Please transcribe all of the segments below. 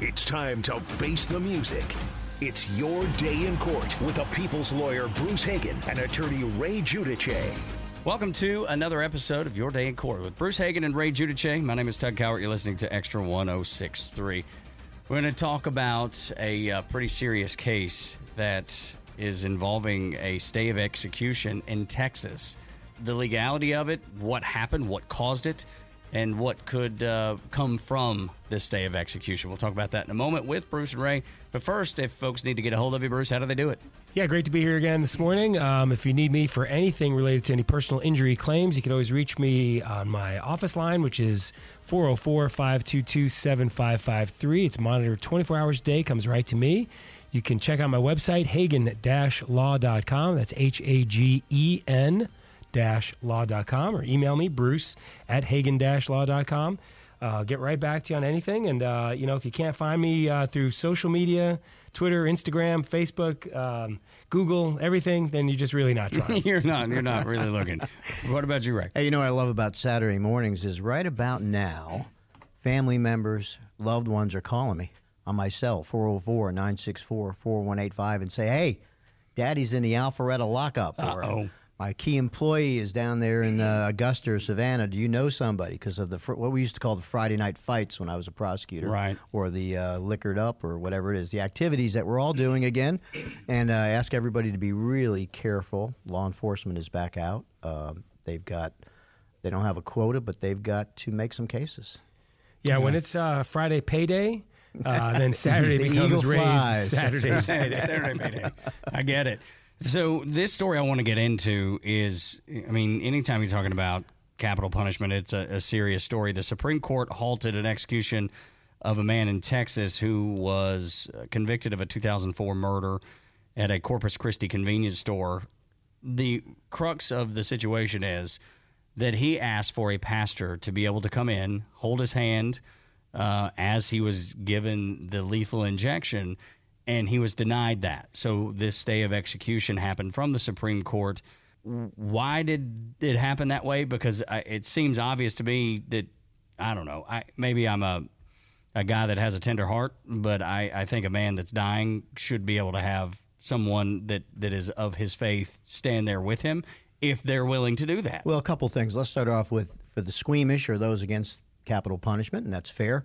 It's time to face the music. It's your day in court with the people's lawyer Bruce Hagen and attorney Ray Giudice. Welcome to another episode of Your Day in Court with Bruce Hagen and Ray Giudice. My name is Tug Cowart. You're listening to Extra 1063. We're going to talk about a uh, pretty serious case that is involving a stay of execution in Texas. The legality of it, what happened, what caused it, and what could uh, come from this day of execution. We'll talk about that in a moment with Bruce and Ray. But first, if folks need to get a hold of you, Bruce, how do they do it? Yeah, great to be here again this morning. Um, if you need me for anything related to any personal injury claims, you can always reach me on my office line, which is 404 522 7553. It's monitored 24 hours a day, comes right to me. You can check out my website, hagen law.com. That's H A G E N law.com or email me, bruce at hagen law.com. Uh, get right back to you on anything. And, uh, you know, if you can't find me uh, through social media, Twitter, Instagram, Facebook, um, Google, everything, then you're just really not trying. you're not. You're not really looking. what about you, Rick? Hey, you know what I love about Saturday mornings is right about now, family members, loved ones are calling me on my cell, 404 964 4185, and say, hey, daddy's in the Alpharetta lockup. Or, Uh-oh my key employee is down there in uh, Augusta or Savannah. Do you know somebody? Because of the fr- what we used to call the Friday night fights when I was a prosecutor, right? Or the uh, liquored up or whatever it is, the activities that we're all doing again. And uh, I ask everybody to be really careful. Law enforcement is back out. Um, they've got, they don't have a quota, but they've got to make some cases. Yeah, yeah. when it's uh, Friday payday. Uh, then Saturday the becomes Ray's Saturday, Saturday, Saturday payday. I get it. So this story I want to get into is, I mean, anytime you're talking about capital punishment, it's a, a, serious story. The Supreme Court halted an execution of a man in Texas who was convicted of a 2004 murder at a Corpus Christi convenience store. The crux of the situation is that he asked for a pastor to be able to come in, hold his hand uh, as he was given the lethal injection and he was denied that. So this stay of execution happened from the Supreme Court. Why did it happen that way? Because I, it seems obvious to me that I don't know. I maybe I'm a a guy that has a tender heart, but I, I think a man that's dying should be able to have someone that, that is of his faith stand there with him if they're willing to do that. Well, a couple things. Let's start off with for the squeamish or those against capital punishment, and that's fair.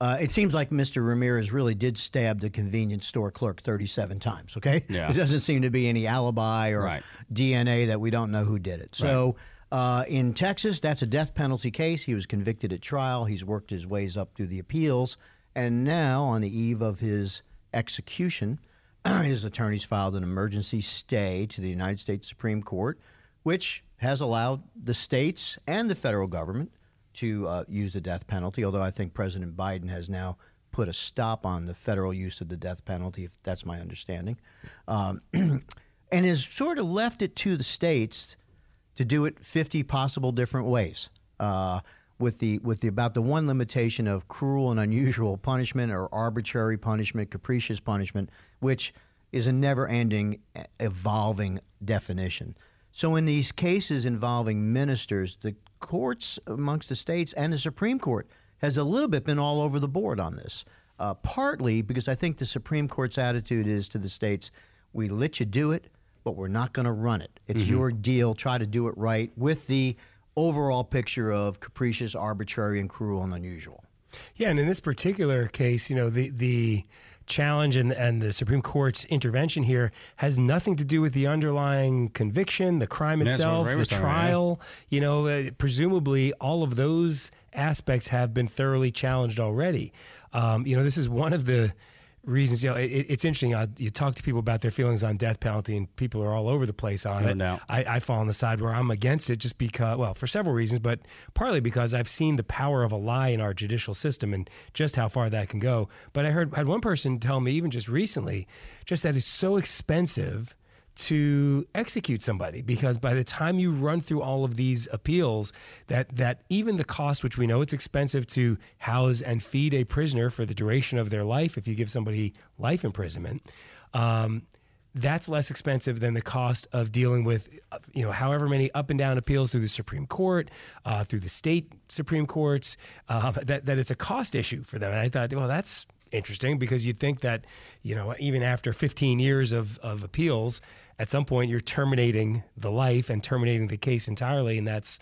Uh, it seems like Mr. Ramirez really did stab the convenience store clerk 37 times, okay? Yeah. There doesn't seem to be any alibi or right. DNA that we don't know who did it. So right. uh, in Texas, that's a death penalty case. He was convicted at trial. He's worked his ways up through the appeals. And now, on the eve of his execution, his attorneys filed an emergency stay to the United States Supreme Court, which has allowed the states and the federal government to uh, use the death penalty, although I think President Biden has now put a stop on the federal use of the death penalty, if that's my understanding, um, and has sort of left it to the states to do it 50 possible different ways. Uh, with the with the about the one limitation of cruel and unusual punishment or arbitrary punishment, capricious punishment, which is a never-ending, evolving definition. So in these cases involving ministers, the courts amongst the states and the Supreme Court has a little bit been all over the board on this. Uh, partly because I think the Supreme Court's attitude is to the states, we let you do it, but we're not going to run it. It's mm-hmm. your deal. Try to do it right with the overall picture of capricious, arbitrary, and cruel and unusual. Yeah, and in this particular case, you know, the the challenge and, and the Supreme Court's intervention here has nothing to do with the underlying conviction, the crime itself, the trial. You know, uh, presumably all of those aspects have been thoroughly challenged already. Um, you know, this is one of the reasons. You know, it, it's interesting. Uh, you talk to people about their feelings on death penalty, and people are all over the place on No it. doubt. I, I fall on the side where I'm against it, just because, well, for several reasons, but partly because I've seen the power of a lie in our judicial system and just how far that can go. But I heard had one person tell me, even just recently, just that it's so expensive to execute somebody because by the time you run through all of these appeals that that even the cost which we know it's expensive to house and feed a prisoner for the duration of their life if you give somebody life imprisonment um, that's less expensive than the cost of dealing with, you know, however many up and down appeals through the Supreme Court, uh, through the state Supreme Courts. Uh, that that it's a cost issue for them. And I thought, well, that's interesting because you'd think that, you know, even after 15 years of of appeals, at some point you're terminating the life and terminating the case entirely, and that's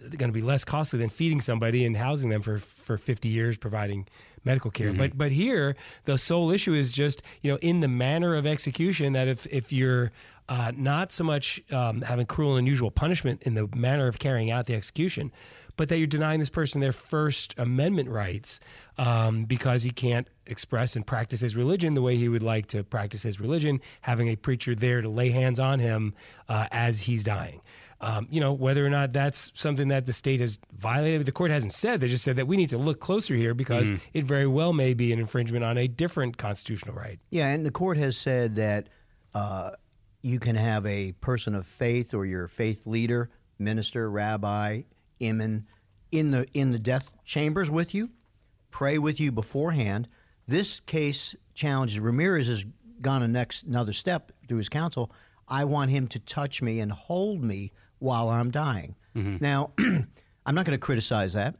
going to be less costly than feeding somebody and housing them for for 50 years, providing medical care. But but here the sole issue is just you know in the manner of execution that if if you're uh, not so much um, having cruel and unusual punishment in the manner of carrying out the execution, but that you're denying this person their First Amendment rights um, because he can't express and practice his religion the way he would like to practice his religion, having a preacher there to lay hands on him uh, as he's dying. Um, you know, whether or not that's something that the state has violated, the court hasn't said. They just said that we need to look closer here because it very well may be an infringement on a different constitutional right. Yeah, and the court has said that uh, you can have a person of faith or your faith leader, minister, rabbi, imam, in the in the death chambers with you, pray with you beforehand. This case challenges Ramirez has gone a next another step through his counsel. I want him to touch me and hold me while I'm dying. Now, I'm not going to criticize that.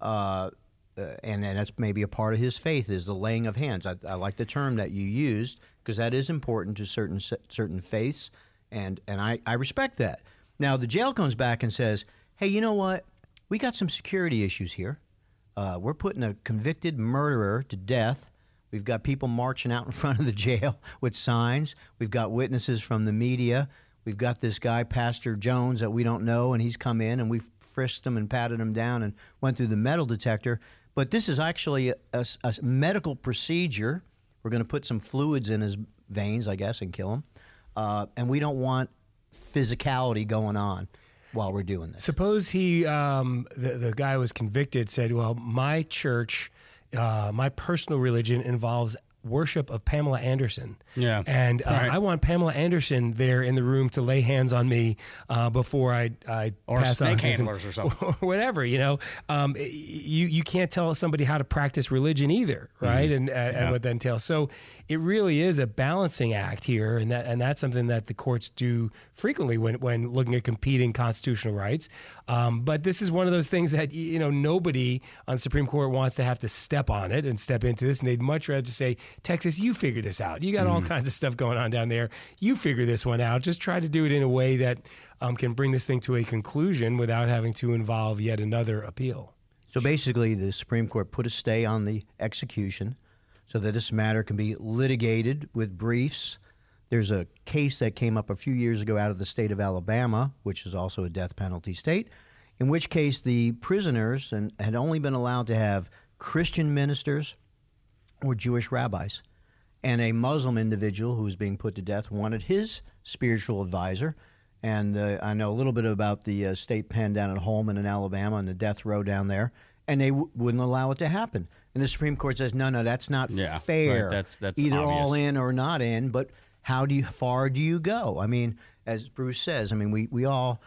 Uh, uh, and, and that's maybe a part of his faith is the laying of hands. I, I like the term that you used because that is important to certain certain faiths, and and I, I respect that. Now the jail comes back and says, "Hey, you know what? We got some security issues here. Uh, we're putting a convicted murderer to death. We've got people marching out in front of the jail with signs. We've got witnesses from the media. We've got this guy, Pastor Jones, that we don't know, and he's come in and we've frisked him and patted him down and went through the metal detector. But this is actually a, a- a medical procedure. We're going to put some fluids in his veins, I guess, and kill him. Uh, and we don't want physicality going on while we're doing this. Suppose he, um, the, the guy was convicted, said, Well, my church, uh, my personal religion involves worship of Pamela Anderson. Yeah. And uh, Right. I want Pamela Anderson there in the room to lay hands on me uh, before I, I Or pass on snake things and- handlers or something. or whatever, you know. Um, you, you can't tell somebody how to practice religion either, right? And, uh, and what that entails. So it really is a balancing act here. And, that, and that's something that the courts do frequently when, when looking at competing constitutional rights. Um, but this is one of those things that, you know, nobody on the Supreme Court wants to have to step on it and step into this. And they'd much rather say, Texas, you figure this out. You got all kinds of stuff going on down there. You figure this one out. Just try to do it in a way that um, can bring this thing to a conclusion without having to involve yet another appeal. So basically, the Supreme Court put a stay on the execution so that this matter can be litigated with briefs. There's a case that came up a few years ago out of the state of Alabama, which is also a death penalty state, in which case the prisoners and, had only been allowed to have Christian ministers or Jewish rabbis. And a Muslim individual who was being put to death wanted his spiritual advisor. And uh, I know a little bit about the uh, state pen down at Holman in Alabama and the death row down there. And they w- wouldn't allow it to happen. And the Supreme Court says, no, no, that's not Yeah, fair. right. That's- that's either all in or not in. But how do you far do you go? I mean, as Bruce says, I mean, we, we all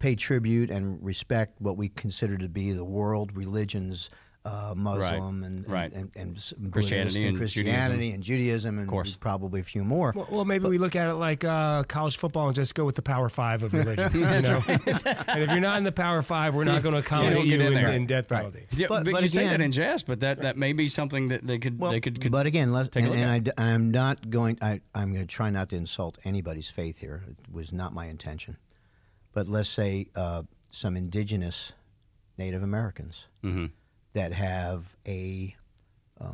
pay tribute and respect what we consider to be the world religions, uh, Muslim and, Right. and, and, and Christianity Buddhist and and Christianity Judaism. and Judaism and course. probably a few more. Well, well maybe we look at it like uh, college football and just go with the Power Five of religions. you know? and if you're not in the Power Five, we're not going to accommodate don't you in in, in death penalty. Yeah, But- but, but you say that in jest, but that, that may be something that they could Well, they could, could but again, let's, take a and, look and I, at. d- I'm not going. I, I'm going to try not to insult anybody's faith here. It was not my intention. But let's say uh, some indigenous Native Americans Mm-hmm. That have a uh,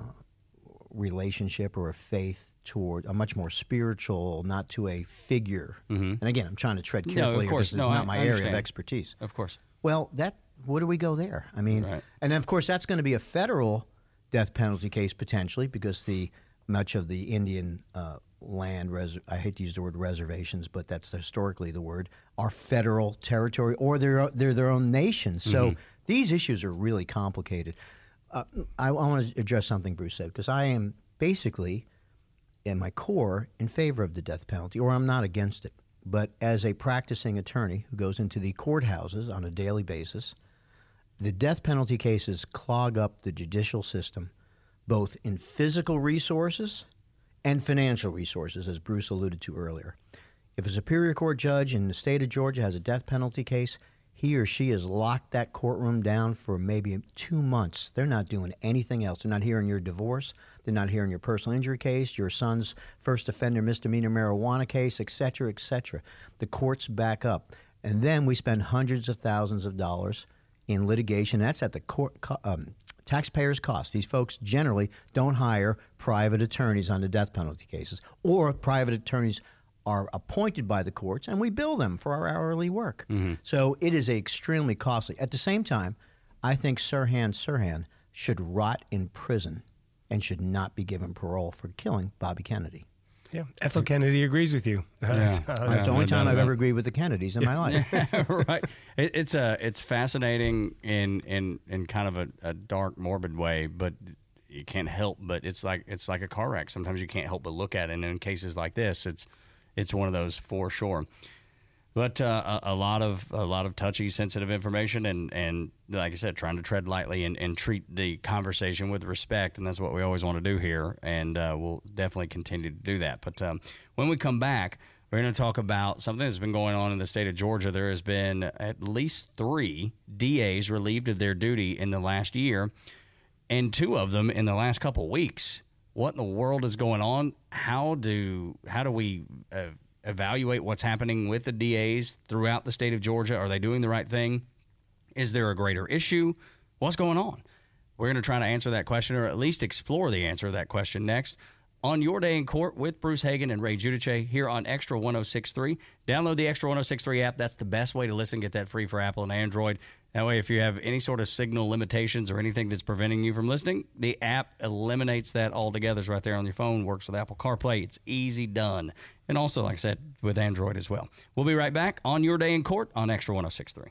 relationship or a faith toward a much more spiritual, not to a figure. And again, I'm trying to tread Mm-hmm. No, of carefully course. because it's No, not I- my I area of expertise. of course. Well, that where do we go there? I mean, Right. and of course that's going to be a federal death penalty case potentially because the much of the Indian uh, land, res- I hate to use the word reservations, but that's historically the word, are federal territory or they're, they're their own nation. So these issues are really complicated. Uh, I, I want to address something Bruce said because I am basically, in my core, in favor of the death penalty, or I'm not against it. But as a practicing attorney who goes into the courthouses on a daily basis, the death penalty cases clog up the judicial system, both in physical resources and financial resources, as Bruce alluded to earlier. If a Superior Court judge in the state of Georgia has a death penalty case, he or she has locked that courtroom down for maybe two months. They're not doing anything else. They're not hearing your divorce. They're not hearing your personal injury case, your son's first offender misdemeanor marijuana case, et cetera, et cetera. The courts back up. And then we spend hundreds of thousands of dollars in litigation. That's at the court, um, taxpayers' cost. These folks generally don't hire private attorneys on the death penalty cases, or private attorneys are appointed by the courts, and we bill them for our hourly work. Mm-hmm. So it is extremely costly. At the same time, I think Sirhan Sirhan should rot in prison and should not be given parole for killing Bobby Kennedy. Yeah, Ethel Kennedy agrees with you. Yeah. Uh, That's the only time I've ever agreed with the Kennedys in my life. right. It, it's a it's fascinating in in in kind of a, a dark, morbid way, but you can't help but it's like it's like a car wreck. Sometimes you can't help but look at it. And in cases like this, it's it's one of those for sure. But uh, a, a lot of a lot of touchy, sensitive information, and, and like I said, trying to tread lightly and, and treat the conversation with respect, and that's what we always want to do here, and uh, we'll definitely continue to do that. But um, when we come back, we're going to talk about something that's been going on in the state of Georgia. There has been at least three DAs relieved of their duty in the last year, and two of them in the last couple weeks. What in the world is going on? How do how do we uh, evaluate what's happening with the DAs throughout the state of Georgia? Are they doing the right thing? Is there a greater issue? What's going on? We're going to try to answer that question, or at least explore the answer to that question next on Your Day in Court with Bruce Hagen and Ray Giudice here on Extra 1063. Download the Extra 1063 app. That's the best way to listen. Get that free for Apple and Android. That way, if you have any sort of signal limitations or anything that's preventing you from listening, the app eliminates that altogether. It's right there on your phone. Works with Apple CarPlay. It's easy done. And also, like I said, with Android as well. We'll be right back on Your Day in Court on Extra 1063.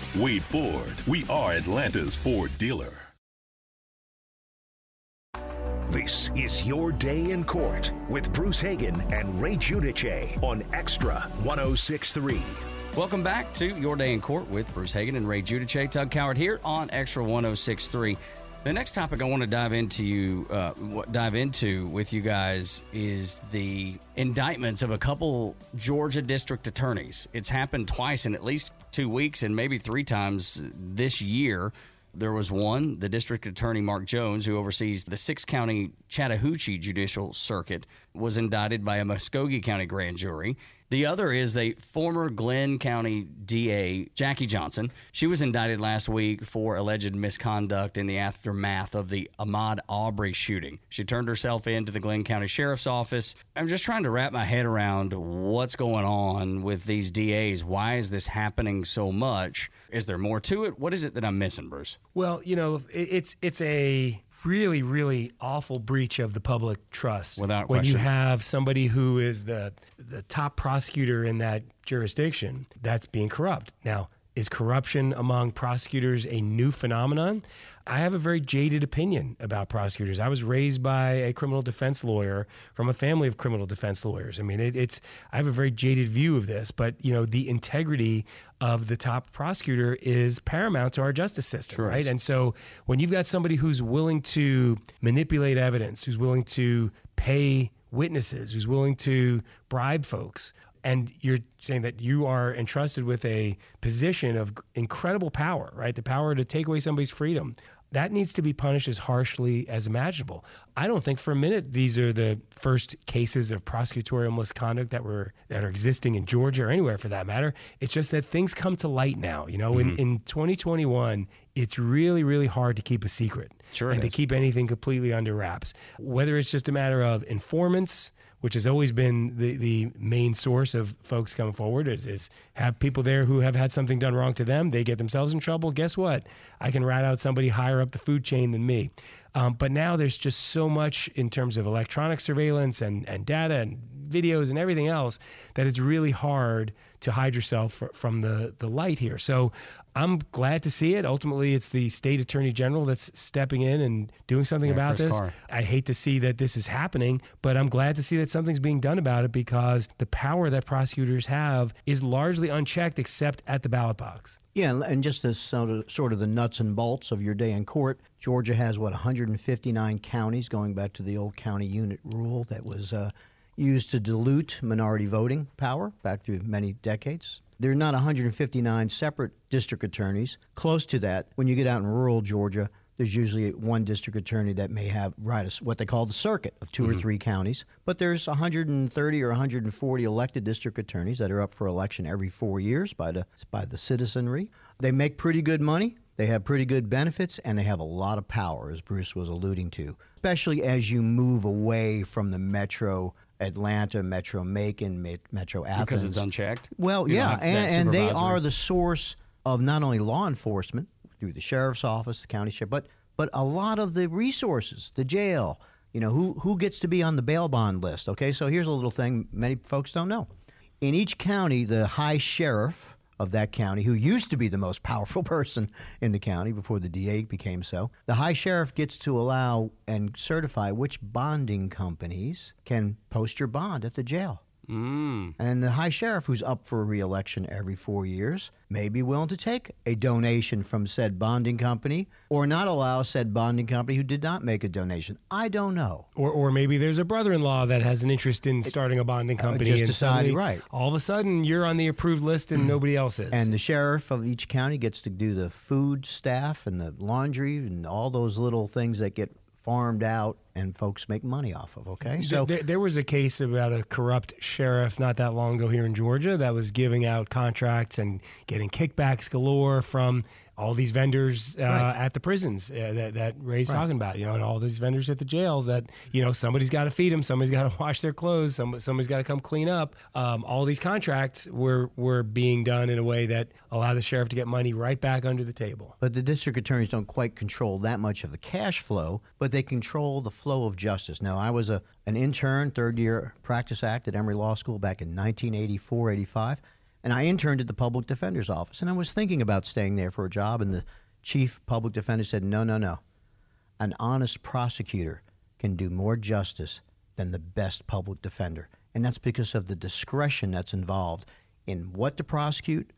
Wade Ford, we are Atlanta's Ford dealer. This is Your Day in Court with Bruce Hagen and Ray Giudice on Extra 1063. Welcome back to Your Day in Court with Bruce Hagen and Ray Giudice. Tug Cowart here on Extra 1063. The next topic I want to dive into uh, dive into with you guys is the indictments of a couple Georgia district attorneys. It's happened twice in at least two weeks and maybe three times this year. There was one, the district attorney Mark Jones, who oversees the six county Chattahoochee Judicial Circuit, was indicted by a Muscogee County grand jury. The other is the former Glynn County DA, Jackie Johnson. She was indicted last week for alleged misconduct in the aftermath of the Ahmaud Arbery shooting. She turned herself in to the Glynn County Sheriff's Office. I'm just trying to wrap my head around what's going on with these DAs. Why is this happening so much? Is there more to it? What is it that I'm missing, Bruce? Well, you know, it's it's a really really awful breach of the public trust Without when you have somebody who is the the top prosecutor in that jurisdiction that's being corrupt. Now, Is corruption among prosecutors a new phenomenon? I have a very jaded opinion about prosecutors. I was raised by a criminal defense lawyer from a family of criminal defense lawyers. I mean, it, it's I have a very jaded view of this, but you know, the integrity of the top prosecutor is paramount to our justice system, Sure right? And so, when you've got somebody who's willing to manipulate evidence, who's willing to pay witnesses, who's willing to bribe folks, and you're saying that you are entrusted with a position of incredible power, right? The power to take away somebody's freedom. That needs to be punished as harshly as imaginable. I don't think for a minute these are the first cases of prosecutorial misconduct that were that are existing in Georgia or anywhere for that matter. It's just that things come to light now. You know, in, mm-hmm. in 2021, it's really, really hard to keep a secret Sure and to keep anything completely under wraps. Whether it's just a matter of informants, which has always been the, the main source of folks coming forward, is, is have people there who have had something done wrong to them. They get themselves in trouble. Guess what? I can rat out somebody higher up the food chain than me. Um, but now there's just so much in terms of electronic surveillance and, and data and videos and everything else that it's really hard to hide yourself fr- from the, the light here. So I'm glad to see it. Ultimately, it's the state attorney general that's stepping in and doing something Yeah, about Chris this. Carr. I hate to see that this is happening, but I'm glad to see that something's being done about it because the power that prosecutors have is largely unchecked except at the ballot box. Yeah, and- and just as sort of, sort of the nuts and bolts of your day in court, Georgia has what 159 counties, going back to the old county unit rule that was uh, used to dilute minority voting power back through many decades. There are not 159 separate district attorneys. Close to that, when you get out in rural Georgia, there's usually one district attorney that may have right what they call the circuit of 2 or mm-hmm. three counties. But there's 130 or 140 elected district attorneys that are up for election every four years by the by the citizenry. They make pretty good money. They have pretty good benefits, and they have a lot of power, as Bruce was alluding to. Especially as you move away from the metro Atlanta, Metro Macon, Metro Athens, because it's unchecked. well, You yeah, and, and they are the source of not only law enforcement through the sheriff's office, the county sheriff, but but a lot of the resources, the jail. You know, who who gets to be on the bail bond list? Okay, so here's a little thing many folks don't know. In each county, the high sheriff of that county, who used to be the most powerful person in the county before the DA became so, the high sheriff gets to allow and certify which bonding companies can post your bond at the jail. Mm. And the high sheriff, who's up for a reelection every four years, may be willing to take a donation from said bonding company or not allow said bonding company who did not make a donation. I don't know. Or, or maybe there's a brother-in-law that has an interest in starting a bonding company, Uh, just and decided, suddenly, right. All of a sudden, you're on the approved list and nobody else is. And the sheriff of each county gets to do the food staff and the laundry and all those little things that get farmed out and folks make money off of. Okay, so there, there was a case about a corrupt sheriff not that long ago here in Georgia that was giving out contracts and getting kickbacks galore from all these vendors uh, Right. at the prisons uh, that, that Ray's talking about, you know, and all these vendors at the jails that, you know, somebody's got to feed them, somebody's got to wash their clothes, some, somebody's got to come clean up. Um, all these contracts were, were being done in a way that allowed the sheriff to get money right back under the table. But the district attorneys don't quite control that much of the cash flow, but they control the flow of justice. Now, I was a an intern, third year practice act at Emory Law School back in 1984, 85, and I interned at the public defender's office, and I was thinking about staying there for a job, and the chief public defender said, "No, no, no. An honest prosecutor can do more justice than the best public defender." And that's because of the discretion that's involved in what to prosecute,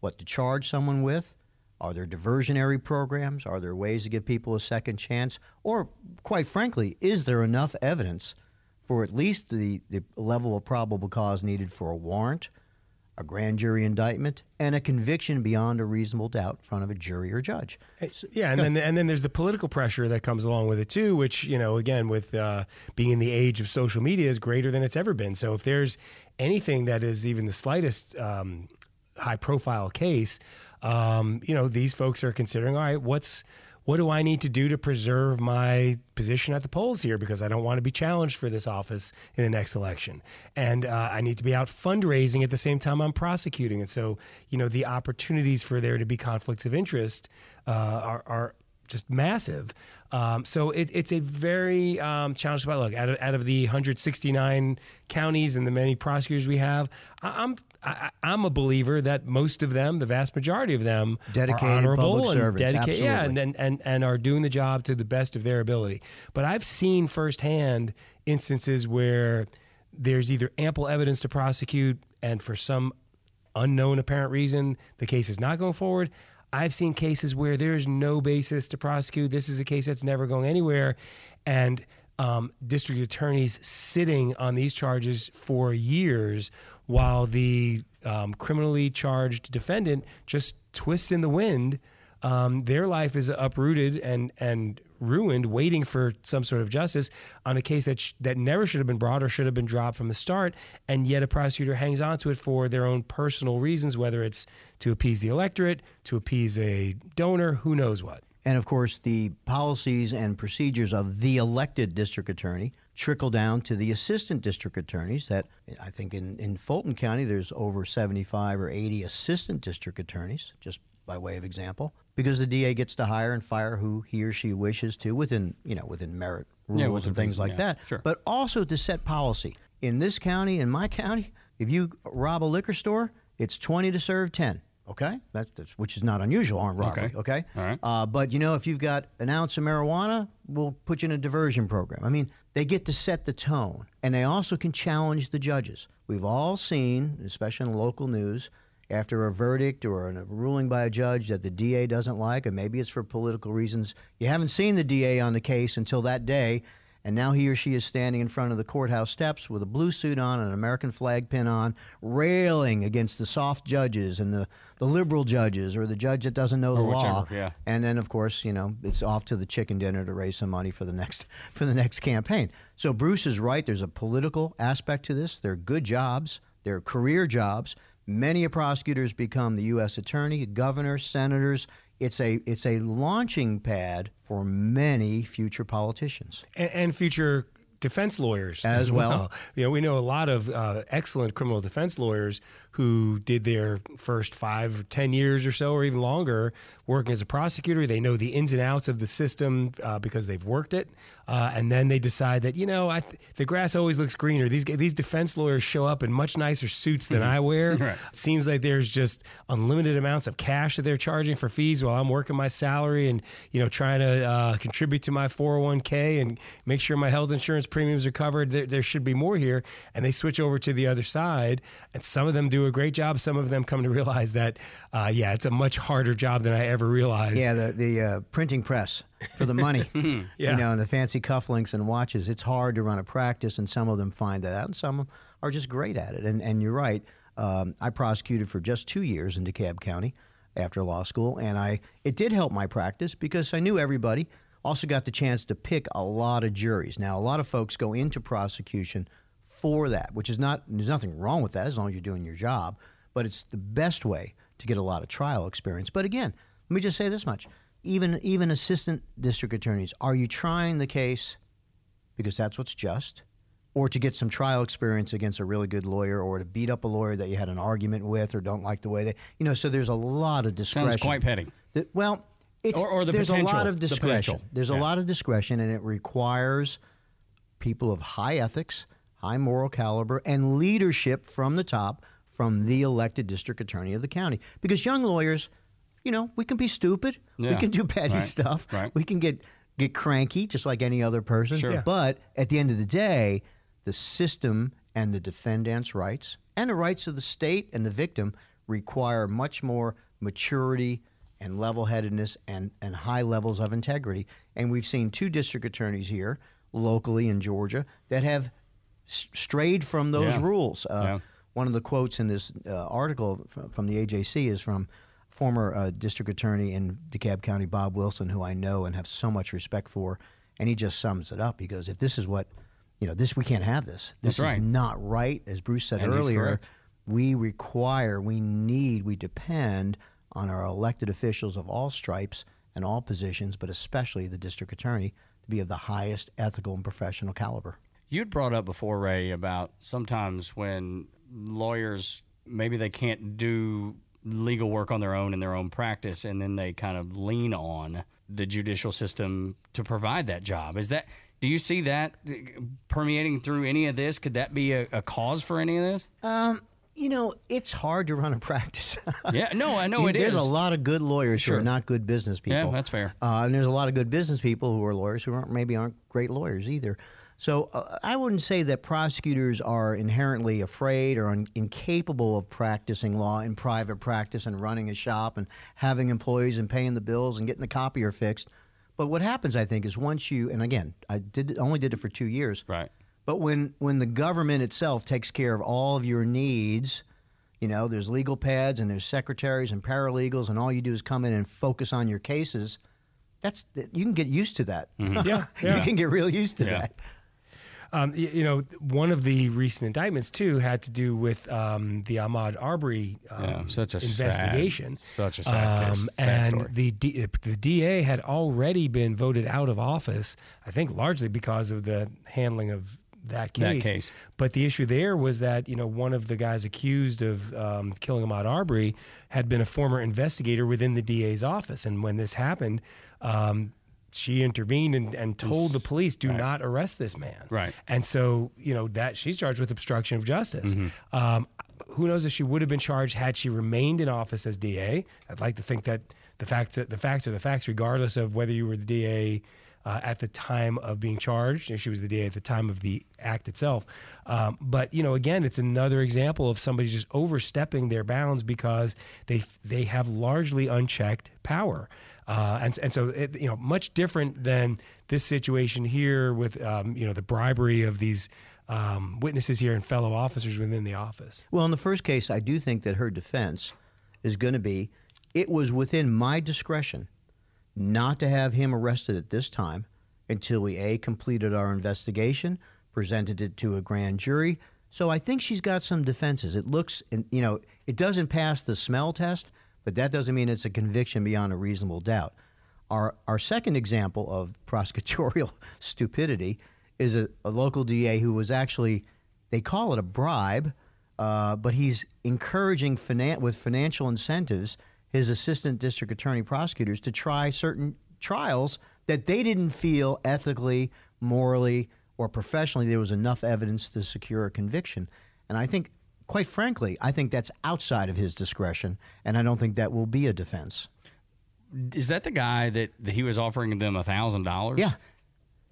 what to charge someone with, are there diversionary programs? Are there ways to give people a second chance? Or, quite frankly, is there enough evidence for at least the, the level of probable cause needed for a warrant, a grand jury indictment, and a conviction beyond a reasonable doubt in front of a jury or judge? Yeah, and then and then there's the political pressure that comes along with it too, which you know, again, with uh, being in the age of social media, is greater than it's ever been. So if there's anything that is even the slightest um, high profile case, um, you know, these folks are considering, all right, what's what do I need to do to preserve my position at the polls here? Because I don't want to be challenged for this office in the next election, and uh, I need to be out fundraising at the same time I'm prosecuting, and so you know the opportunities for there to be conflicts of interest uh, are, are just massive. Um, so it, it's a very um, challenging spot. Look, out of, out of the 169 counties and the many prosecutors we have, I, I'm I, I'm a believer that most of them, the vast majority of them, Dedicated are honorable and dedicated, yeah, and, and and are doing the job to the best of their ability. But I've seen firsthand instances where there's either ample evidence to prosecute, and for some unknown apparent reason, the case is not going forward. I've seen cases where there's no basis to prosecute. This is a case that's never going anywhere, and um, district attorneys sitting on these charges for years while the um, criminally charged defendant just twists in the wind. Um, their life is uprooted and and ruined, waiting for some sort of justice on a case that sh- that never should have been brought or should have been dropped from the start, and yet a prosecutor hangs on to it for their own personal reasons, whether it's to appease the electorate, to appease a donor, who knows what. And of course, the policies and procedures of the elected district attorney trickle down to the assistant district attorneys. That I think in, in Fulton County, there's over 75 or 80 assistant district attorneys, just by way of example, because the DA gets to hire and fire who he or she wishes to within, you know, within merit rules Yeah, within and things reason, like yeah, that. sure. But also to set policy. In this county, in my county, if you rob a liquor store, it's 20 to serve 10. Okay, that's, that's which is not unusual armed robbery. Okay. Okay, All right. uh, but you know, if you've got an ounce of marijuana, we'll put you in a diversion program. I mean, they get to set the tone, and they also can challenge the judges. We've all seen, especially in local news, after a verdict or a ruling by a judge that the DA doesn't like, and maybe it's for political reasons. You haven't seen the DA on the case until that day, and now he or she is standing in front of the courthouse steps with a blue suit on and an American flag pin on, railing against the soft judges and the, the liberal judges or the judge that doesn't know the Or law. yeah. And then, of course, you know, it's off to the chicken dinner to raise some money for the next for the next campaign. So Bruce is right. There's a political aspect to this. They're good jobs. They're career jobs. Many a prosecutors become the U.S. attorney, governors, senators. It's a it's a launching pad for many future politicians. and, and future defense lawyers As well. You know, we know a lot of uh, excellent criminal defense lawyers who did their first five, ten years or so, or even longer, working as a prosecutor. They know the ins and outs of the system uh, because they've worked it, uh, and then they decide that you know I th- the grass always looks greener. These these defense lawyers show up in much nicer suits than I wear. Right. It seems like there's just unlimited amounts of cash that they're charging for fees while I'm working my salary and you know trying to uh, contribute to my 401k and make sure my health insurance premiums are covered. There, there should be more here, and they switch over to the other side. And some of them do a great job. Some of them come to realize that, uh, yeah, it's a much harder job than I ever realized. Yeah, the the uh, printing press for the money. Yeah. You know, and the fancy cufflinks and watches. It's hard to run a practice, and some of them find that out, and some are just great at it. And and you're right. Um, I prosecuted for just two years in DeKalb County after law school, and I it did help my practice because I knew everybody. Also got the chance to pick a lot of juries. Now, a lot of folks go into prosecution for that, which is not there's nothing wrong with that as long as you're doing your job. But it's the best way to get a lot of trial experience. But again, let me just say this much: even even assistant district attorneys, are you trying the case because that's what's just, or to get some trial experience against a really good lawyer, or to beat up a lawyer that you had an argument with or don't like the way they, you know? So there's a lot of discretion. Sounds quite petty. The- well, it's Or- or the there's a lot of discretion. potential. There's a lot of discretion, and it requires people of high ethics, high moral caliber, and leadership from the top, from the elected district attorney of the county. Because young lawyers, you know, we can be stupid, we can do petty Right. stuff, Right. we can get get cranky just like any other person. Sure. Yeah. But at the end of the day, the system and the defendant's rights and the rights of the state and the victim require much more maturity and level-headedness and, and high levels of integrity. And we've seen two district attorneys here locally in Georgia that have s- strayed from those Yeah. rules. Uh, Yeah. One of the quotes in this uh, article from, from the AJC is from former uh, district attorney in DeKalb County, Bob Wilson, who I know and have so much respect for, and he just sums it up. He goes, "If this is what, you know, this we can't have this. This That's right. is not right." As Bruce said And earlier, we require, we need, we depend on our elected officials of all stripes and all positions, but especially the district attorney, to be of the highest ethical and professional caliber. You'd brought up before, Ray, about sometimes when lawyers maybe they can't do legal work on their own in their own practice, and then they kind of lean on the judicial system to provide that job. Is that do you see that permeating through any of this? Could that be a, a cause for any of this? Um, you know, it's hard to run a practice. yeah, no, I know it there's is. a lot of good lawyers Sure. who are not good business people. Yeah, that's fair. Uh, and there's a lot of good business people who are lawyers who aren't maybe aren't great lawyers either. So uh, I wouldn't say that prosecutors are inherently afraid or un- incapable of practicing law in private practice and running a shop and having employees and paying the bills and getting the copier fixed. But what happens, I think, is once you and again, I did only did it for two years. Right. But when when the government itself takes care of all of your needs, you know, there's legal pads and there's secretaries and paralegals, and all you do is come in and focus on your cases. That's you can get used to that. Yeah, yeah. you can get real used to Yeah. that. Um, y- you know, one of the recent indictments too had to do with um, the Ahmaud Arbery um, Yeah, such a sad- investigation. such a sad case. Sad and the D, the DA had already been voted out of office. I think largely because of the handling of that That case. case. But the issue there was that you know one of the guys accused of um, killing Ahmaud Arbery had been a former investigator within the DA's office, and when this happened. Um, she intervened and, and told the police, "Do not arrest this man." Right. And so, you know, that she's charged with obstruction of justice. Mm-hmm. Um, who knows if she would have been charged had she remained in office as DA? I'd like to think that the facts, the facts are the facts, regardless of whether you were the DA uh, at the time of being charged. She was the DA at the time of the act itself. Um, but you know, again, it's another example of somebody just overstepping their bounds because they they have largely unchecked power. Uh, and and so it, you know much different than this situation here with um, you know the bribery of these um, witnesses here and fellow officers within the office. Well, in the first case, I do think that her defense is going to be it was within my discretion not to have him arrested at this time until we A, completed our investigation, presented it to a grand jury. So I think she's got some defenses. It looks, you know, it doesn't pass the smell test, but that doesn't mean it's a conviction beyond a reasonable doubt. Our, our second example of prosecutorial stupidity is a, a local DA who was actually, they call it a bribe, uh, but he's encouraging finan- with financial incentives his assistant district attorney prosecutors to try certain trials that they didn't feel ethically, morally, or professionally there was enough evidence to secure a conviction. And I think, quite frankly, I think that's outside of his discretion, and I don't think that will be a defense. Is that the guy that, that he was offering them a thousand dollars? Yeah.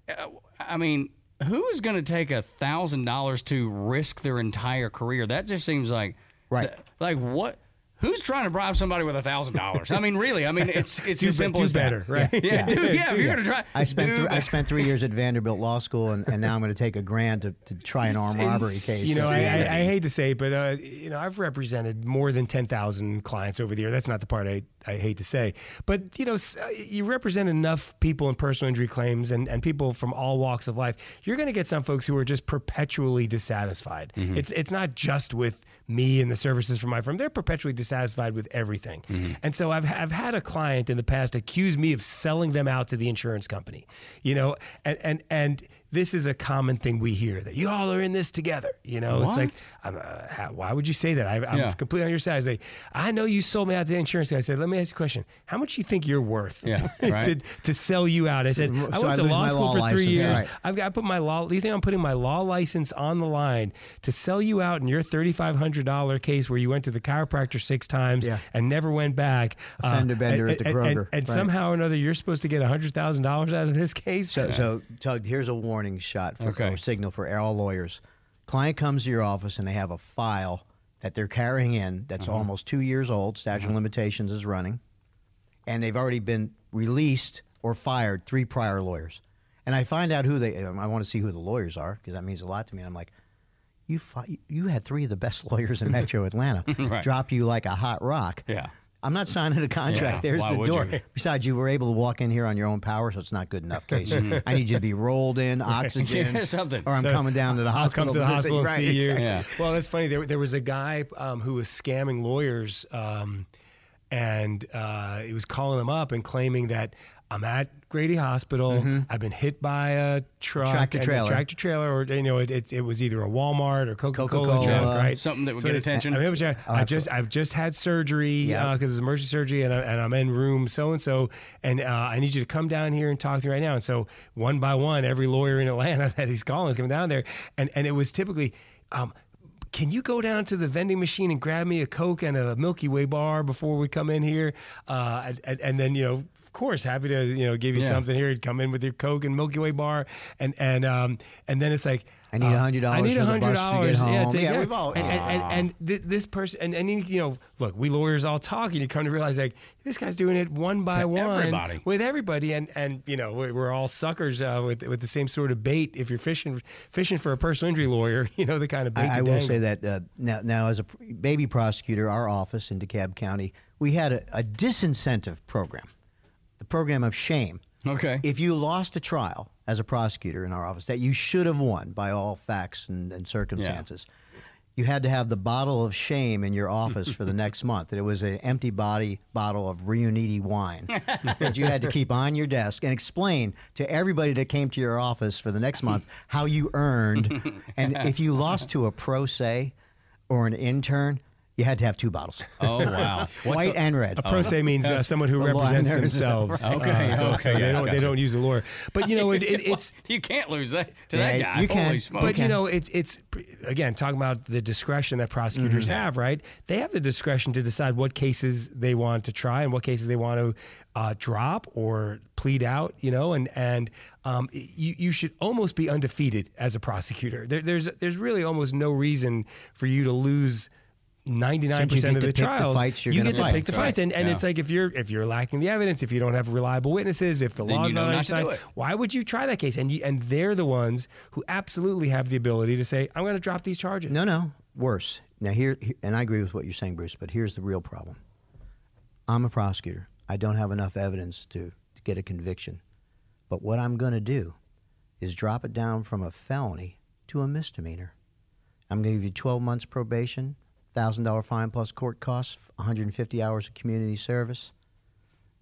Uh, I mean, who is going to take a thousand dollars to risk their entire career? That just seems like Right. th- like what? Who's trying to bribe somebody with a thousand dollars? I mean, really? I mean, it's it's Do as simple do as that. better, right? Yeah, yeah, dude, yeah. If you're going to try, I spent do three, I spent three years at Vanderbilt Law School, and, and now I'm going to take a grant to, to try an armed robbery case. You know, I, I, I hate to say it, but uh, you know, I've represented more than ten thousand clients over the year. That's not the part I, I hate to say, but you know, uh, you represent enough people in personal injury claims and, and people from all walks of life. You're going to get some folks who are just perpetually dissatisfied. It's it's not just with me and the services from my firm; they're perpetually dissatisfied with everything. And so I've I've had a client in the past accuse me of selling them out to the insurance company. You know, and and and this is a common thing we hear that you all are in this together. You know, it's like, I'm, uh, how, why would you say that? I, I'm Yeah. completely on your side. I say, I know you sold me out to the insurance guy. I said, let me ask you a question. How much do you think you're worth Yeah, right. to, to sell you out? I said, I went I to law school law for three license, years. right. I've got to put my law. Do you think I'm putting my law license on the line to sell you out in your $3,500 case where you went to the chiropractor six times Yeah. and never went back? uh, fender bender and, at the and- and- Kroger, And, right. somehow or another, you're supposed to get $100,000 out of this case? So, so Tug, here's a warning shot for Okay. or signal for all lawyers. Client comes to your office and they have a file that they're carrying in that's Uh-huh. almost two years old. Statute of limitations is running, and they've already been released or fired three prior lawyers. And I find out who they. I want to see who the lawyers are because that means a lot to me. And I'm like, you fi- you had three of the best lawyers in Metro Atlanta Right. drop you like a hot rock. Yeah. I'm not signing a contract. Yeah, There's the door. you? Besides, you were able to walk in here on your own power, so it's not good enough, Casey. I need you to be rolled in, oxygen, Yeah, something. or I'm So, coming down to the I'll hospital. come to the hospital and Right, see you. exactly. Yeah. Well, that's funny. There, there was a guy um, who was scamming lawyers, um, and uh, he was calling them up and claiming that I'm at Grady Hospital. I've been hit by a truck, Mm-hmm. Tractor a trailer. tractor trailer, or you know, it, it, it was either a Walmart or Coca Cola Coca-Cola. truck, right? Something that would get attention. I, mean, it was- I just I've just had surgery Yeah. because it's emergency surgery, and, I, and I'm in room so and so, and uh, I need you to come down here and talk to me right now. And so one by one, every lawyer in Atlanta that he's calling is coming down there, and and it was typically. Um, can you go down to the vending machine and grab me a Coke and a Milky Way bar before we come in here? Uh, and, and, and then, you know, of course, happy to, you know, give you Yeah. something here. Come in with your Coke and Milky Way bar. And, and, um, and then it's like, I need uh, $100 I need for the $100. bus to Yeah, to- Yeah, we've all- And, and, and, and th- this person, and, and, you know, look, we lawyers all talk and you come to realize like, this guy's doing it one by one everybody. with everybody. And, and, you know, we're, we're all suckers uh, with, with the same sort of bait. If you're fishing, fishing for a personal injury lawyer, you know, the kind of bait I, I will say that uh, now, now as a baby prosecutor, our office in DeKalb County, we had a, a disincentive program, program of shame. Okay. If you lost a trial as a prosecutor in our office that you should have won by all facts and, and circumstances, you had to have the bottle of shame in your office for the next month. It was an empty body bottle of Riunite wine that you had to keep on your desk and explain to everybody that came to your office for the next month how you earned. and if you lost to a pro se or an intern, you had to have two bottles, oh wow. White a- and red. A pro se means uh, someone who A represents There's- themselves. Okay, Uh, so, okay, so they don't they don't use a lawyer. But you know, it, it, it's you can't lose that to Yeah, that guy. you can, Holy but smoke. but you Okay. know, it's it's again talking about the discretion that prosecutors Mm-hmm. have, right? They have the discretion to decide what cases they want to try and what cases they want to uh, drop or plead out. You know, and and um, you you should almost be undefeated as a prosecutor. There, there's there's really almost no reason for you to lose. Ninety nine Since you percent of the pick the trials, fights you're you gonna get to fight. pick the That's fights, and, and Yeah. it's like if you're if you're lacking the evidence, if you don't have reliable witnesses, if the Then law's you know not on not your to side, do it. why would you try that case? And you, and they're the ones who absolutely have the ability to say, "I'm going to drop these charges." No, no, worse. Now here, here- and I agree with what you're saying, Bruce. But here's the real problem. I'm a prosecutor. I don't have enough evidence to, to get a conviction. But what I'm going to do is drop it down from a felony to a misdemeanor. I'm going to give you 12 months probation, thousand dollar fine plus court costs, 150 hours of community service.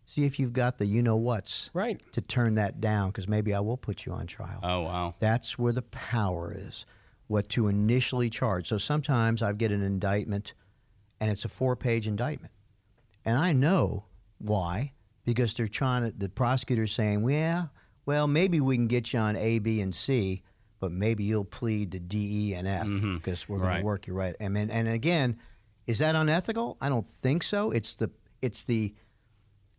See if you've got the you know what's Right. to turn that down, because maybe I will put you on trial. oh wow. That's where the power is. What to initially charge. So sometimes I get an indictment and it's a four page indictment. And I know why, because they're trying to, the prosecutor's saying, well, well, maybe we can get you on A, B, and C, but maybe you'll plead to D, E, and F because we're going Right. to work you right. I mean, and again, is that unethical? I don't think so. It's the, it's the,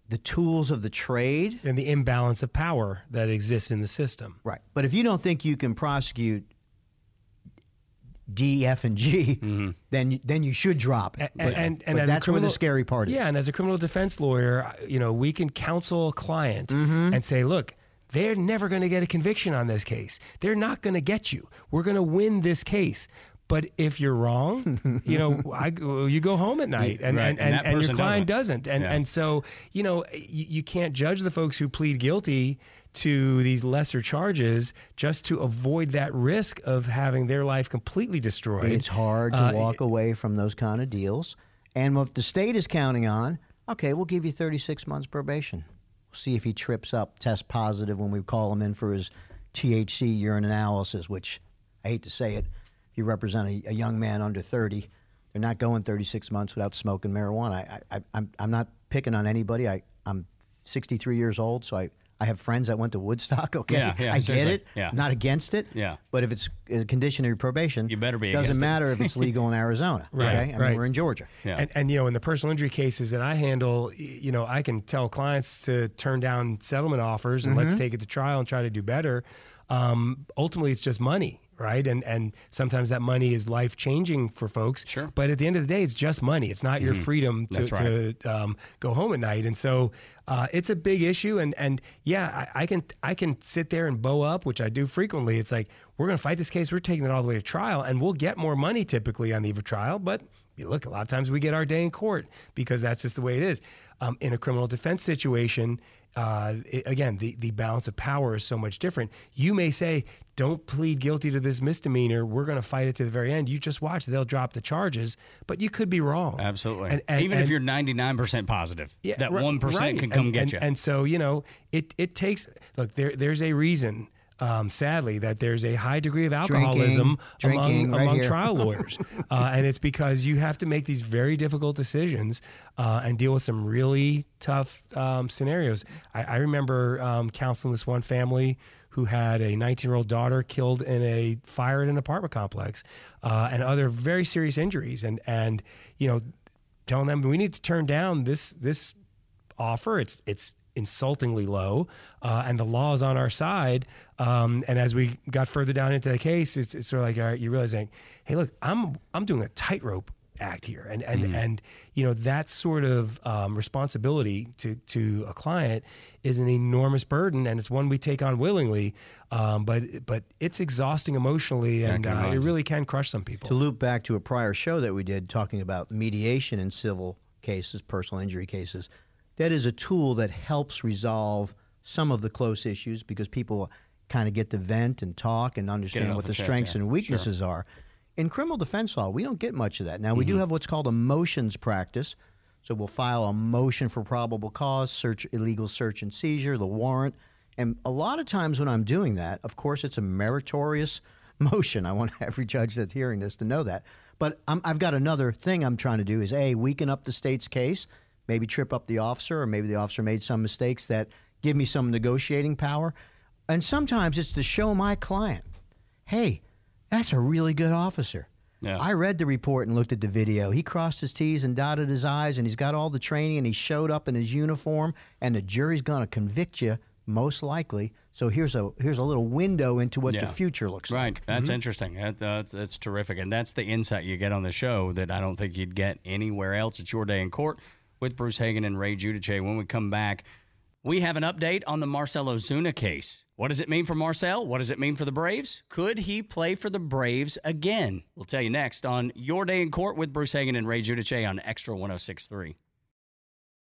the tools of the trade And the imbalance of power that exists in the system. Right. But if you don't think you can prosecute D, F, and G, then then you should drop it. A- But, and, and but as a that's where the scary part is. Yeah, and as a criminal defense lawyer, you know, we can counsel a client Mm-hmm. and say, look, they're never going to get a conviction on this case. They're not going to get you. We're going to win this case. But if you're wrong, you know, I, you go home at night, and Right, and, and and, and your client doesn't, doesn't. and Yeah. and so you know, you, you can't judge the folks who plead guilty to these lesser charges just to avoid that risk of having their life completely destroyed. It's hard to Uh, walk away from those kind of deals. And what the state is counting on, okay, we'll give you 36 months probation. See if he trips up, test positive when we call him in for his THC urine analysis, which I hate to say it, if you represent a, a young man under 30, they're not going 36 months without smoking marijuana. I, I, I'm, I'm not picking on anybody. I, I'm 63 years old, so I, I have friends that went to Woodstock. Okay, Yeah, yeah, I get it. Yeah. Not against it. Yeah. But if it's a condition of your probation, You better be Doesn't against it. matter if it's legal in Arizona. Right, Okay, I mean right. we're in Georgia. Yeah. And, and you know, in the personal injury cases that I handle, you know, I can tell clients to turn down settlement offers and Mm-hmm. let's take it to trial and try to do better. Um, ultimately, it's just money, right? And and sometimes that money is life changing for folks. Sure. But at the end of the day, it's just money. It's not your freedom to, right. to um, go home at night. And so uh, it's a big issue. And and yeah, I, I can I can sit there and bow up, which I do frequently. It's like we're going to fight this case. We're taking it all the way to trial, and we'll get more money typically on the eve of trial, but look, a lot of times we get our day in court because that's just the way it is. Um, in a criminal defense situation, uh, it, again, the, the balance of power is so much different. You may say, don't plead guilty to this misdemeanor. We're going to fight it to the very end. You just watch; they'll drop the charges, but you could be wrong. Absolutely. And- and- Even if you're 99% positive, yeah, that ri- 1% right. can come and, get and, you. And so, you know, it, it takes, look, there, there's a reason, um, sadly, that there's a high degree of alcoholism drinking, among, right among here. trial lawyers. uh, and it's because you have to make these very difficult decisions uh, and deal with some really tough um, scenarios. I, I remember um, counseling this one family who had a 19 year old daughter killed in a fire at an apartment complex uh, and other very serious injuries. And, and, you know, telling them we need to turn down this this offer. It's it's insultingly low, uh, and the law is on our side. Um, and as we got further down into the case, it's, it's sort of like all right, you realize like, hey, look, I'm I'm doing a tightrope act here, and and and you know that sort of um, responsibility to to a client is an enormous burden, and it's one we take on willingly. Um, but but it's exhausting emotionally, and uh, it really can crush some people. To loop back to a prior show that we did talking about mediation in civil cases, personal injury cases, that is a tool that helps resolve some of the close issues because people kind of get to vent and talk and understand what the the chest, strengths yeah. and weaknesses are. In criminal defense law, we don't get much of that. Now, we do mm-hmm. have what's called a motions practice. So we'll file a motion for probable cause, search illegal search and seizure, the warrant. And a lot of times when I'm doing that, of course, it's a meritorious motion. I want every judge that's hearing this to know that. But I'm, I've got another thing I'm trying to do is A, weaken up the state's case, maybe trip up the officer, or maybe the officer made some mistakes that give me some negotiating power. And sometimes it's to show my client, hey, that's a really good officer. Yeah. I read the report and looked at the video. He crossed his T's and dotted his I's, and he's got all the training, and he showed up in his uniform, and the jury's going to convict you most likely. So here's a here's a little window into what Yeah. the future looks Right. like. Right, that's mm-hmm. interesting. That, that's, that's terrific. And that's the insight you get on the show that I don't think you'd get anywhere else. It's your day in court with Bruce Hagen and Ray Giudice. When we come back, we have an update on the Marcell Ozuna case. What does it mean for Marcell? What does it mean for the Braves? Could he play for the Braves again? We'll tell you next on Your Day in Court with Bruce Hagen and Ray Giudice on Extra 1063.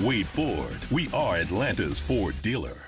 Wade Ford, we are Atlanta's Ford dealer.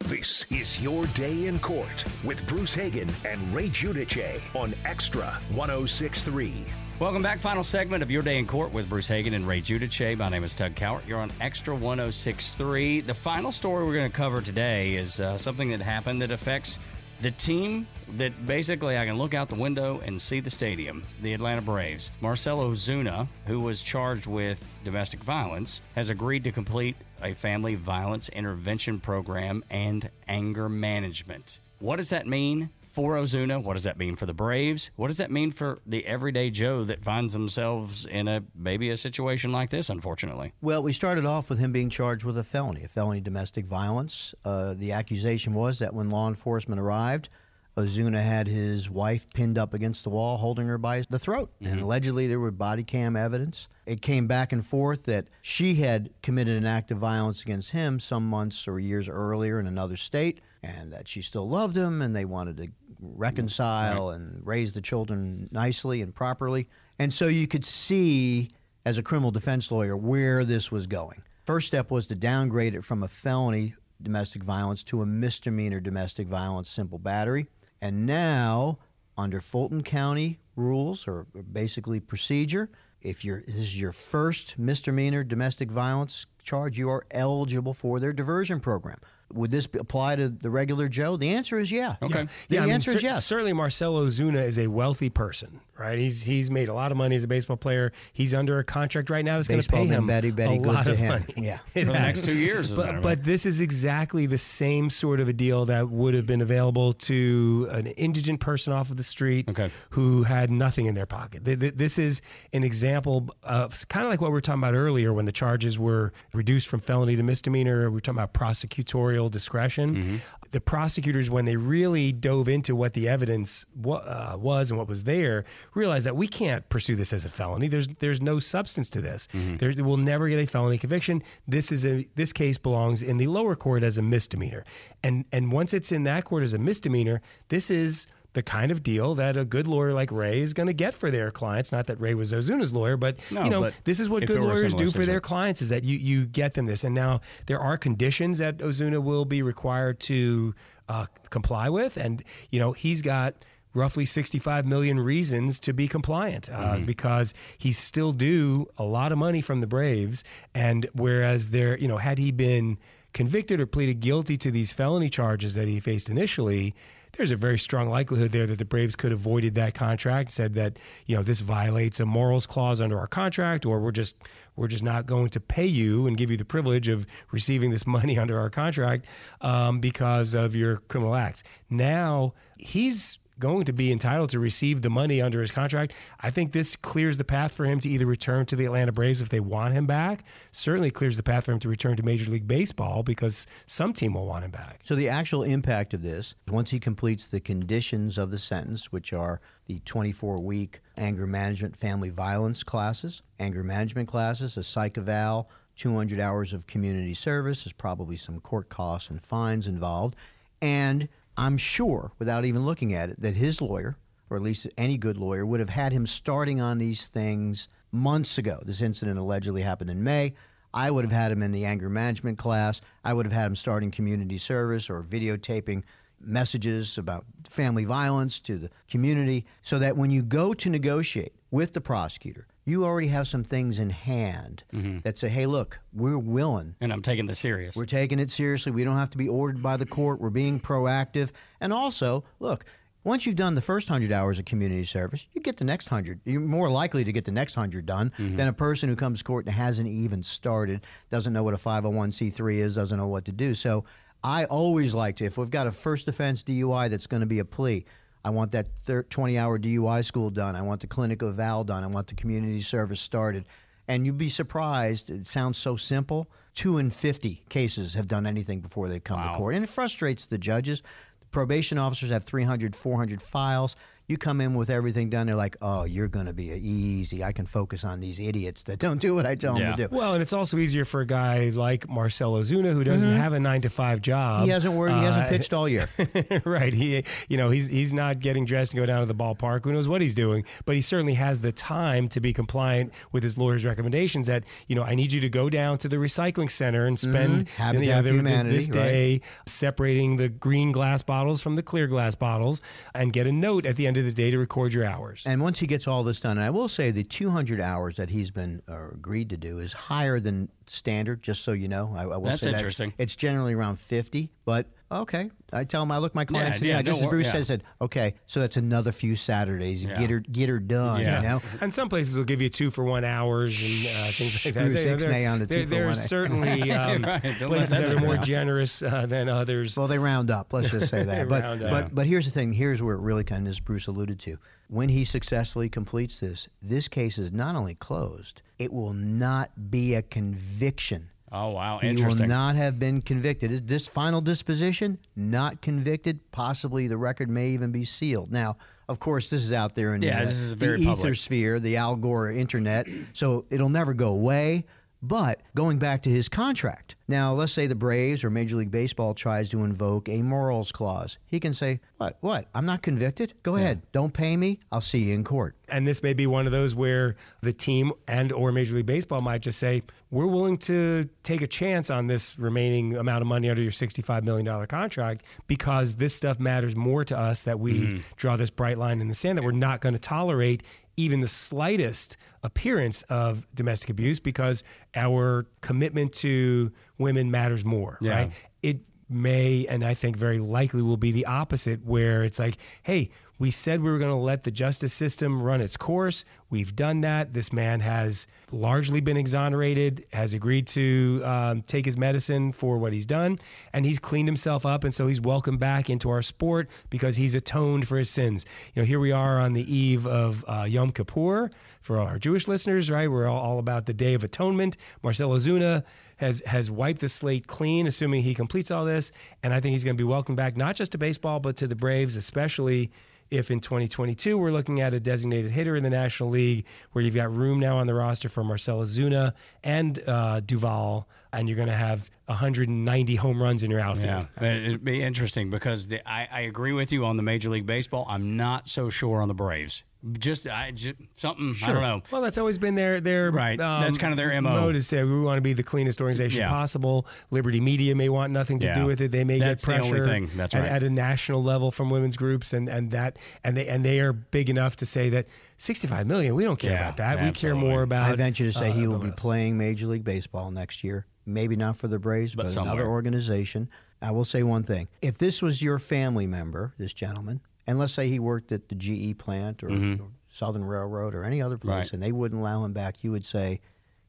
This is Your Day in Court with Bruce Hagen and Ray Giudice on Extra 1063. Welcome back. Final segment of Your Day in Court with Bruce Hagen and Ray Giudice. My name is Tug Cowart. You're on Extra 1063. The final story we're going to cover today is uh, something that happened that affects the team that basically I can look out the window and see the stadium, the Atlanta Braves. Marcell Ozuna, who was charged with domestic violence, has agreed to complete a family violence intervention program and anger management. What does that mean? For Ozuna, what does that mean for the Braves? What does that mean for the everyday Joe that finds themselves in a maybe a situation like this? Unfortunately, Well, we started off with him being charged with a felony, a felony domestic violence. Uh, the accusation was that when law enforcement arrived, Ozuna had his wife pinned up against the wall, holding her by the throat. And allegedly, there were body cam evidence. It came back and forth that she had committed an act of violence against him some months or years earlier in another state, and that she still loved him, and they wanted to reconcile and raise the children nicely and properly. And so you could see, as a criminal defense lawyer, where this was going. First step was to downgrade it from a felony domestic violence to a misdemeanor domestic violence simple battery. And now, under Fulton County rules or basically procedure, if you're this is your first misdemeanor domestic violence charge, you are eligible for their diversion program. Would this apply to the regular Joe? The answer is yeah. Okay. The I mean, answer is cer- yes. Certainly, Marcell Ozuna is a wealthy person, right? He's he's made a lot of money as a baseball player. He's under a contract right now that's going to pay him Betty, Betty, a lot of him. money. Yeah. It For the next two years, as a matter But, but this is exactly the same sort of a deal that would have been available to an indigent person off of the street Okay. who had nothing in their pocket. Th- th- This is an example of kind of like what we were talking about earlier when the charges were reduced from felony to misdemeanor. We were talking about prosecutorial discretion. Mm-hmm. The prosecutors, when they really dove into what the evidence wa- uh, was and what was there, realized that we can't pursue this as a felony. There's there's no substance to this. Mm-hmm. There we'll never get a felony conviction. This is a this case belongs in the lower court as a misdemeanor, and and once it's in that court as a misdemeanor, this is the kind of deal that a good lawyer like Ray is going to get for their clients. Not that Ray was Ozuna's lawyer, but No, you know but this is what good lawyers do for their clients is that you you get them this. And now there are conditions that Ozuna will be required to uh, comply with, and you know he's got roughly 65 million reasons to be compliant uh, Mm-hmm. because he's still due a lot of money from the Braves. And whereas there, you know, had he been convicted or pleaded guilty to these felony charges that he faced initially, there's a very strong likelihood there that the Braves could have voided that contract, said that you know this violates a morals clause under our contract, or we're just we're just not going to pay you and give you the privilege of receiving this money under our contract um, because of your criminal acts. Now he's going to be entitled to receive the money under his contract. I think this clears the path for him to either return to the Atlanta Braves if they want him back. Certainly clears the path for him to return to Major League Baseball because some team will want him back. So the actual impact of this, once he completes the conditions of the sentence, which are the 24-week anger management family violence classes, anger management classes, a psych eval, 200 hours of community service, there's probably some court costs and fines involved, and I'm sure, without even looking at it, that his lawyer, or at least any good lawyer, would have had him starting on these things months ago. This incident allegedly happened in May. I would have had him in the anger management class. I would have had him starting community service or videotaping messages about family violence to the community so that when you go to negotiate with the prosecutor, you already have some things in hand mm-hmm. that say, hey, look, we're willing and I'm taking this serious. we're taking it seriously. We don't have to be ordered by the court. We're being proactive. And also, look, once you've done the first 100 hours of community service, you get the next 100. You're more likely to get the next 100 done mm-hmm. than a person who comes to court and hasn't even started, doesn't know what a 501c3 is, doesn't know what to do. So I always like to, if we've got a first offense DUI that's going to be a plea, I want that 20 hour DUI school done. I want the clinic eval done. I want the community service started. And you'd be surprised. It sounds so simple. Two in 50 cases have done anything before they've come to court. And it frustrates the judges. The probation officers have 300, 400 files. You come in with everything done, they're like, oh, you're going to be easy. I can focus on these idiots that don't do what I tell Yeah. them to do. Well, and it's also easier for a guy like Marcell Ozuna who doesn't have a nine to five job. he hasn't worked, he hasn't Uh, pitched all year. right. He, you know, he's he's not getting dressed and go down to the ballpark. Who knows what he's doing? But he certainly has the time to be compliant with his lawyer's recommendations. That you know, I need you to go down to the recycling center and spend Mm-hmm. Habitat you know, for this- Humanity, this right. day separating the green glass bottles from the clear glass bottles, and get a note at the end of the day to record your hours. And once he gets all this done, and I will say the 200 hours that he's been uh, agreed to do is higher than standard. Just so you know, I, I will That's say that. interesting. It's generally around 50, but okay. I tell him I look my clients yeah, in the eye, just don't as Bruce yeah. said, said, okay, so that's another few Saturdays. Yeah. Get her, get her done. Yeah. You know. And some places will give you two for one hours and uh, things like that. Bruce There- Ixnay on the there- two for there are one. certainly um, Right, places that that are more around. generous uh, than others. Well, they round up. Let's just say that. but round up. but but here's the thing. Here's where it really kind of, as Bruce alluded to, when he successfully completes this, this case is not only closed, it will not be a conviction. Oh wow, He will not have been convicted. This final disposition, not convicted. Possibly the record may even be sealed. Now, of course, this is out there in Yeah, the, this is the very ether sphere, the Al Gore internet. So it'll never go away. But going back to his contract, Now, let's say the Braves or Major League Baseball tries to invoke a morals clause. He can say, "What? What? I'm not convicted. Go ahead. Don't pay me. I'll see you in court." and this may be one of those where the team and or Major League Baseball might just say, "We're willing to take a chance on this remaining amount of money under your $65 million contract because this stuff matters more to us that we mm-hmm. draw this bright line in the sand that we're not going to tolerate even the slightest appearance of domestic abuse because our commitment to women matters more, Yeah. right? It may and I think very likely will be the opposite, where it's like, hey, we said we were going to let the justice system run its course. We've done that. This man has largely been exonerated, has agreed to um, take his medicine for what he's done, and he's cleaned himself up. And so he's welcomed back into our sport because he's atoned for his sins. You know, here we are on the eve of uh, Yom Kippur for our Jewish listeners, right? We're all, all about the Day of Atonement. Marcell Ozuna has has wiped the slate clean, assuming he completes all this. And I think he's going to be welcomed back, not just to baseball, but to the Braves, especially if in 2022 we're looking at a designated hitter in the National League, where you've got room now on the roster for Marcell Ozuna and uh, Duvall, and you're going to have 190 home runs in your outfield. Yeah, it'd be interesting because the, I, I agree with you on the Major League Baseball. I'm not so sure on the Braves. Just, I just something I don't know. Well, that's always been their their um, Right. That's kind of their MO. Mode is to we want to be the cleanest organization Yeah. possible. Liberty Media may want nothing to Yeah. do with it. They may That's the get only pressure thing. That's at, right. at a national level from women's groups, and and that and they and they are big enough to say that 65 million. We don't care Yeah, about that. We care more about. I venture to say uh, he will be playing Major League Baseball next year. Maybe not for the Braves, but, somewhere. another organization. I will say one thing: if this was your family member, this gentleman, and let's say he worked at the GE plant or, or Southern Railroad or any other place, Mm-hmm. Right. and they wouldn't allow him back, you would say.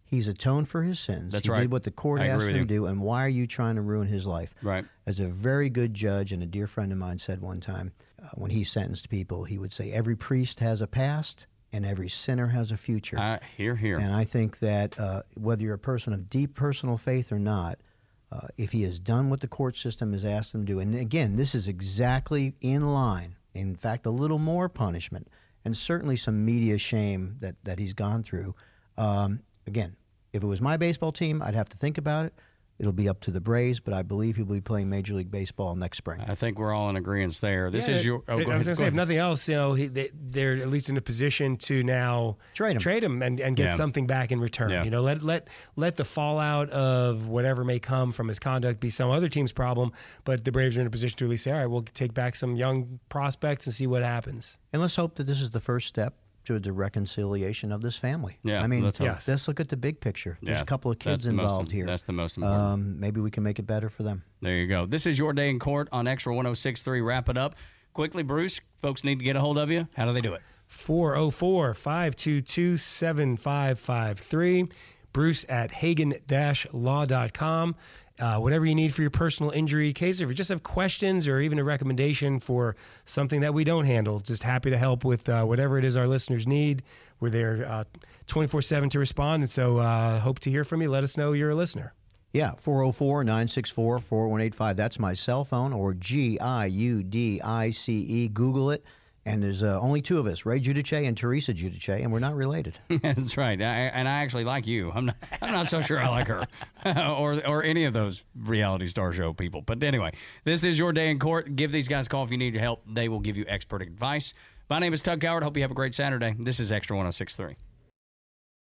He's atoned for his sins. That's he right. did what the court I asked him to do, and why are you trying to ruin his life? Right. As a very good judge, and a dear friend of mine said one time, uh, when he sentenced people, he would say, "Every priest has a past, and every sinner has a future." I hear, here. And I think that uh, whether you're a person of deep personal faith or not, uh, if he has done what the court system has asked him to do, and again, this is exactly in line, in fact, a little more punishment, and certainly some media shame that, that he's gone through. Um, again, if it was my baseball team, I'd have to think about it. It'll be up to the Braves, but I believe he'll be playing Major League Baseball next spring. I think we're all in agreement there. This Yeah, is your. Oh, I go was going to go say, if nothing else, you know, he, they, they're at least in a position to now Trade him. trade him, and, and get Yeah. something back in return. Yeah. You know, let let let the fallout of whatever may come from his conduct be some other team's problem. But the Braves are in a position to at least say, all right, we'll take back some young prospects and see what happens. And let's hope that this is the first step to the reconciliation of this family. Yeah, I mean, let's. Yes. let's look at the big picture. There's Yeah, a couple of kids the most- involved here. that's the most important. Um, maybe we can make it better for them. There you go. This is your day in court on Extra 1063. Wrap it up. Quickly, Bruce, folks need to get a hold of you. How do they do it? 404 522 7553. Bruce at hagen law.com. Uh, whatever you need for your personal injury case, if you just have questions or even a recommendation for something that we don't handle, just happy to help with uh, whatever it is our listeners need. We're there 24 7 to respond. And so uh, hope to hear from you. Let us know you're a listener. Yeah, 404 964 4185. That's my cell phone or G I U D I C E. Google it. And there's uh, only two of us, Ray Giudice and Teresa Giudice, and we're not related. That's right. I, and I actually like you. I'm not. I'm not so sure I like her, or or any of those reality star show people. But anyway, this is your day in court. Give these guys a call if you need help. They will give you expert advice. My name is Tug Cowart. Hope you have a great Saturday. This is Extra 1063.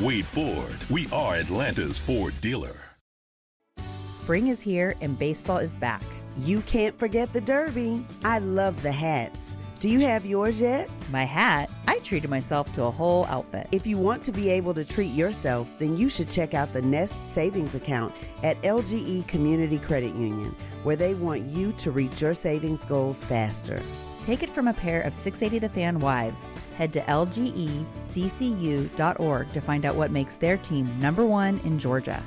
Wade Ford, we are Atlanta's Ford dealer. Spring is here and baseball is back. You can't forget the Derby. I love the hats. Do you have yours yet? My hat? I treated myself to a whole outfit. If you want to be able to treat yourself, then you should check out the Nest Savings Account at LGE Community Credit Union, where they want you to reach your savings goals faster. Take it from a pair of 680 The Fan wives. Head to lgeccu.org to find out what makes their team number one in Georgia.